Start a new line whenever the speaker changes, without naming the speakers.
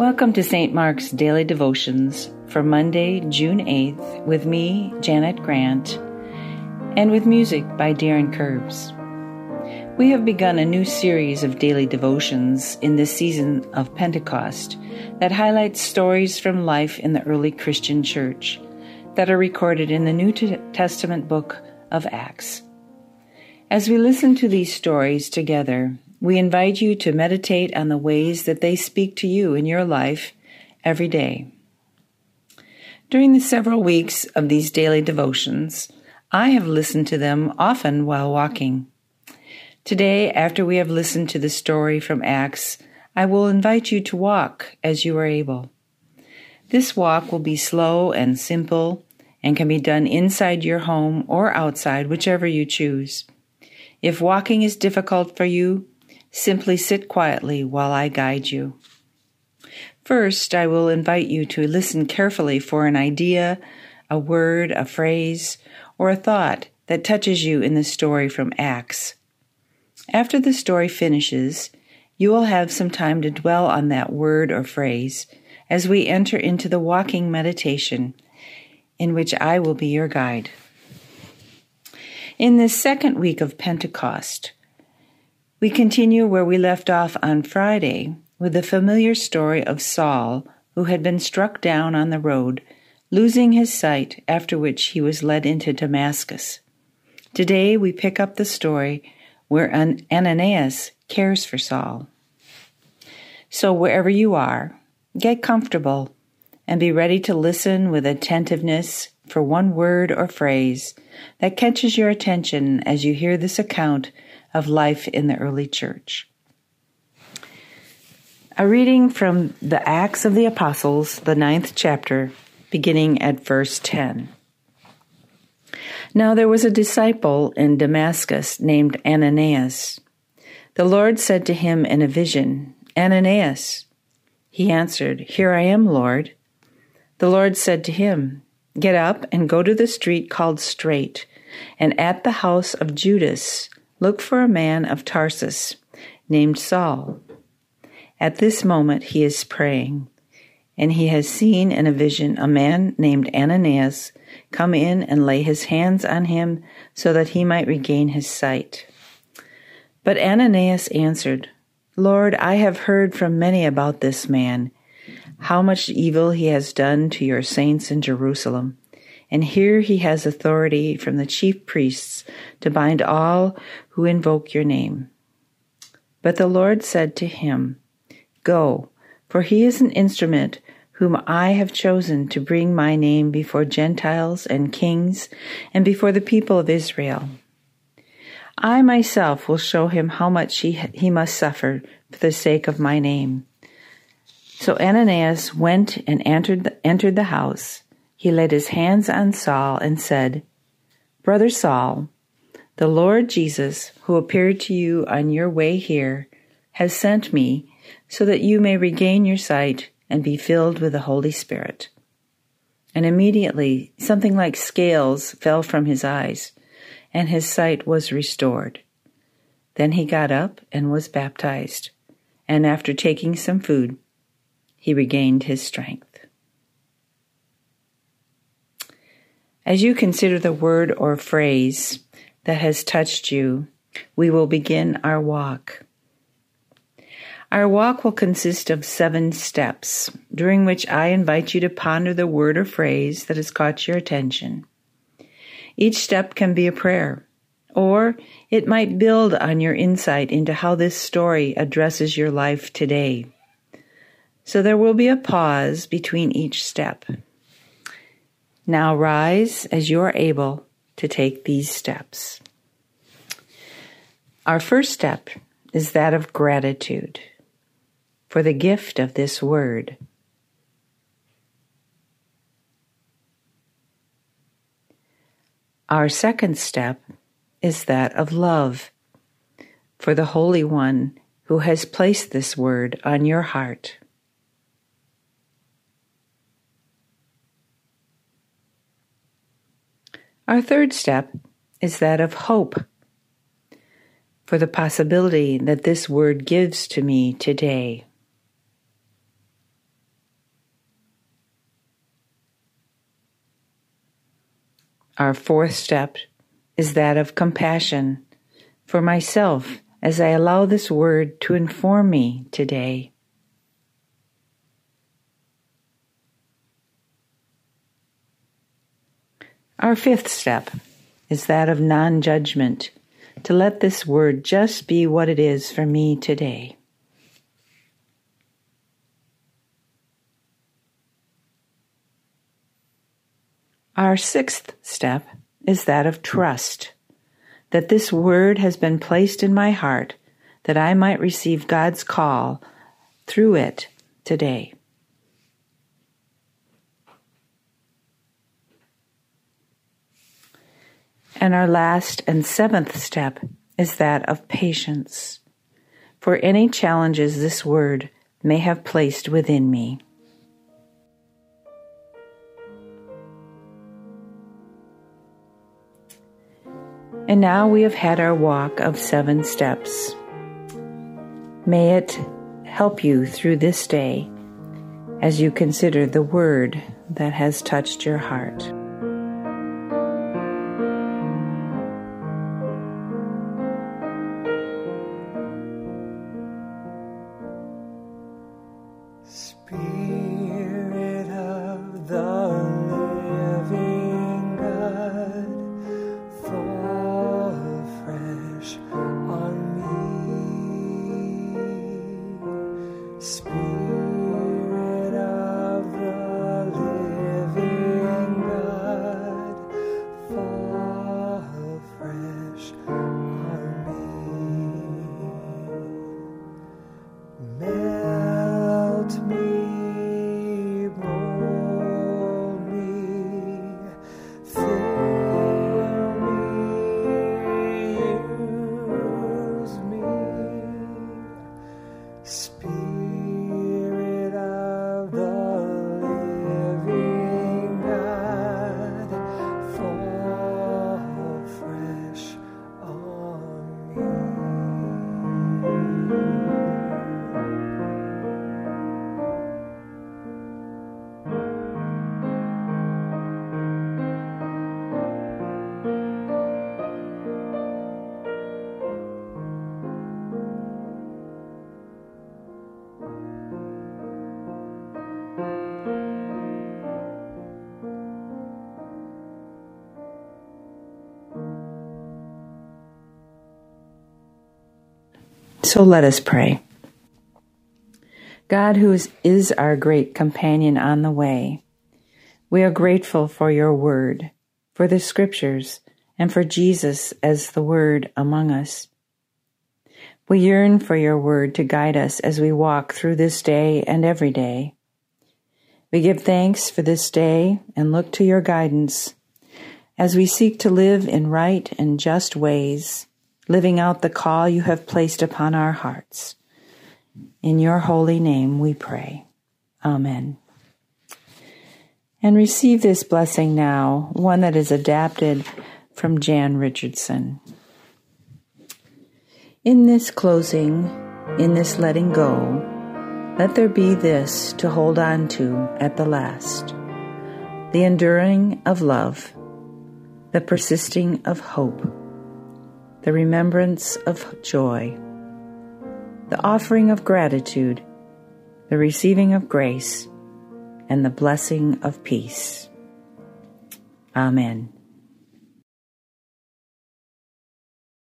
Welcome to St. Mark's Daily Devotions for Monday, June 8th, with me, Janet Grant, and with music by Darren Curbs. We have begun a new series of daily devotions in this season of Pentecost that highlights stories from life in the early Christian church that are recorded in the New Testament book of Acts. As we listen to these stories together, we invite you to meditate on the ways that they speak to you in your life every day. During the several weeks of these daily devotions, I have listened to them often while walking. Today, after we have listened to the story from Acts, I will invite you to walk as you are able. This walk will be slow and simple and can be done inside your home or outside, whichever you choose. If walking is difficult for you, Simply sit quietly while I guide you. First, I will invite you to listen carefully for an idea, a word, a phrase, or a thought that touches you in the story from Acts. After the story finishes, you will have some time to dwell on that word or phrase as we enter into the walking meditation in which I will be your guide. In this second week of Pentecost, we continue where we left off on Friday with the familiar story of Saul, who had been struck down on the road, losing his sight, after which he was led into Damascus. Today we pick up the story where Ananias cares for Saul. So, wherever you are, get comfortable and be ready to listen with attentiveness for one word or phrase that catches your attention as you hear this account of life in the early church. A reading from the Acts of the Apostles, the ninth chapter, beginning at verse 10. Now there was a disciple in Damascus named Ananias. The Lord said to him in a vision, Ananias. He answered, Here I am, Lord. The Lord said to him, Get up and go to the street called Straight, and at the house of Judas Look for a man of Tarsus named Saul. At this moment he is praying, and he has seen in a vision a man named Ananias come in and lay his hands on him so that he might regain his sight. But Ananias answered, Lord, I have heard from many about this man, how much evil he has done to your saints in Jerusalem. And here he has authority from the chief priests to bind all who invoke your name. But the Lord said to him, Go, for he is an instrument whom I have chosen to bring my name before Gentiles and kings and before the people of Israel. I myself will show him how much he, he must suffer for the sake of my name. So Ananias went and entered the, entered the house he laid his hands on Saul and said, Brother Saul, the Lord Jesus, who appeared to you on your way here, has sent me so that you may regain your sight and be filled with the Holy Spirit. And immediately something like scales fell from his eyes, and his sight was restored. Then he got up and was baptized, and after taking some food, he regained his strength. As you consider the word or phrase that has touched you, we will begin our walk. Our walk will consist of seven steps, during which I invite you to ponder the word or phrase that has caught your attention. Each step can be a prayer, or it might build on your insight into how this story addresses your life today. So there will be a pause between each step. Now rise as you are able to take these steps. Our first step is that of gratitude for the gift of this word. Our second step is that of love for the Holy One who has placed this word on your heart. Our third step is that of hope for the possibility that this word gives to me today. Our fourth step is that of compassion for myself as I allow this word to inform me today. Our fifth step is that of non judgment, to let this word just be what it is for me today. Our sixth step is that of trust, that this word has been placed in my heart that I might receive God's call through it today. And our last and seventh step is that of patience for any challenges this word may have placed within me. And now we have had our walk of seven steps. May it help you through this day as you consider the word that has touched your heart. So let us pray. God, who is, our great companion on the way, we are grateful for your word, for the scriptures, and for Jesus as the word among us. We yearn for your word to guide us as we walk through this day and every day. We give thanks for this day and look to your guidance as we seek to live in right and just ways living out the call you have placed upon our hearts. In your holy name we pray. Amen. And receive this blessing now, one that is adapted from Jan Richardson. In this closing, in this letting go, let there be this to hold on to at the last the enduring of love, the persisting of hope the remembrance of joy, the offering of gratitude, the receiving of grace, and the blessing of peace. Amen.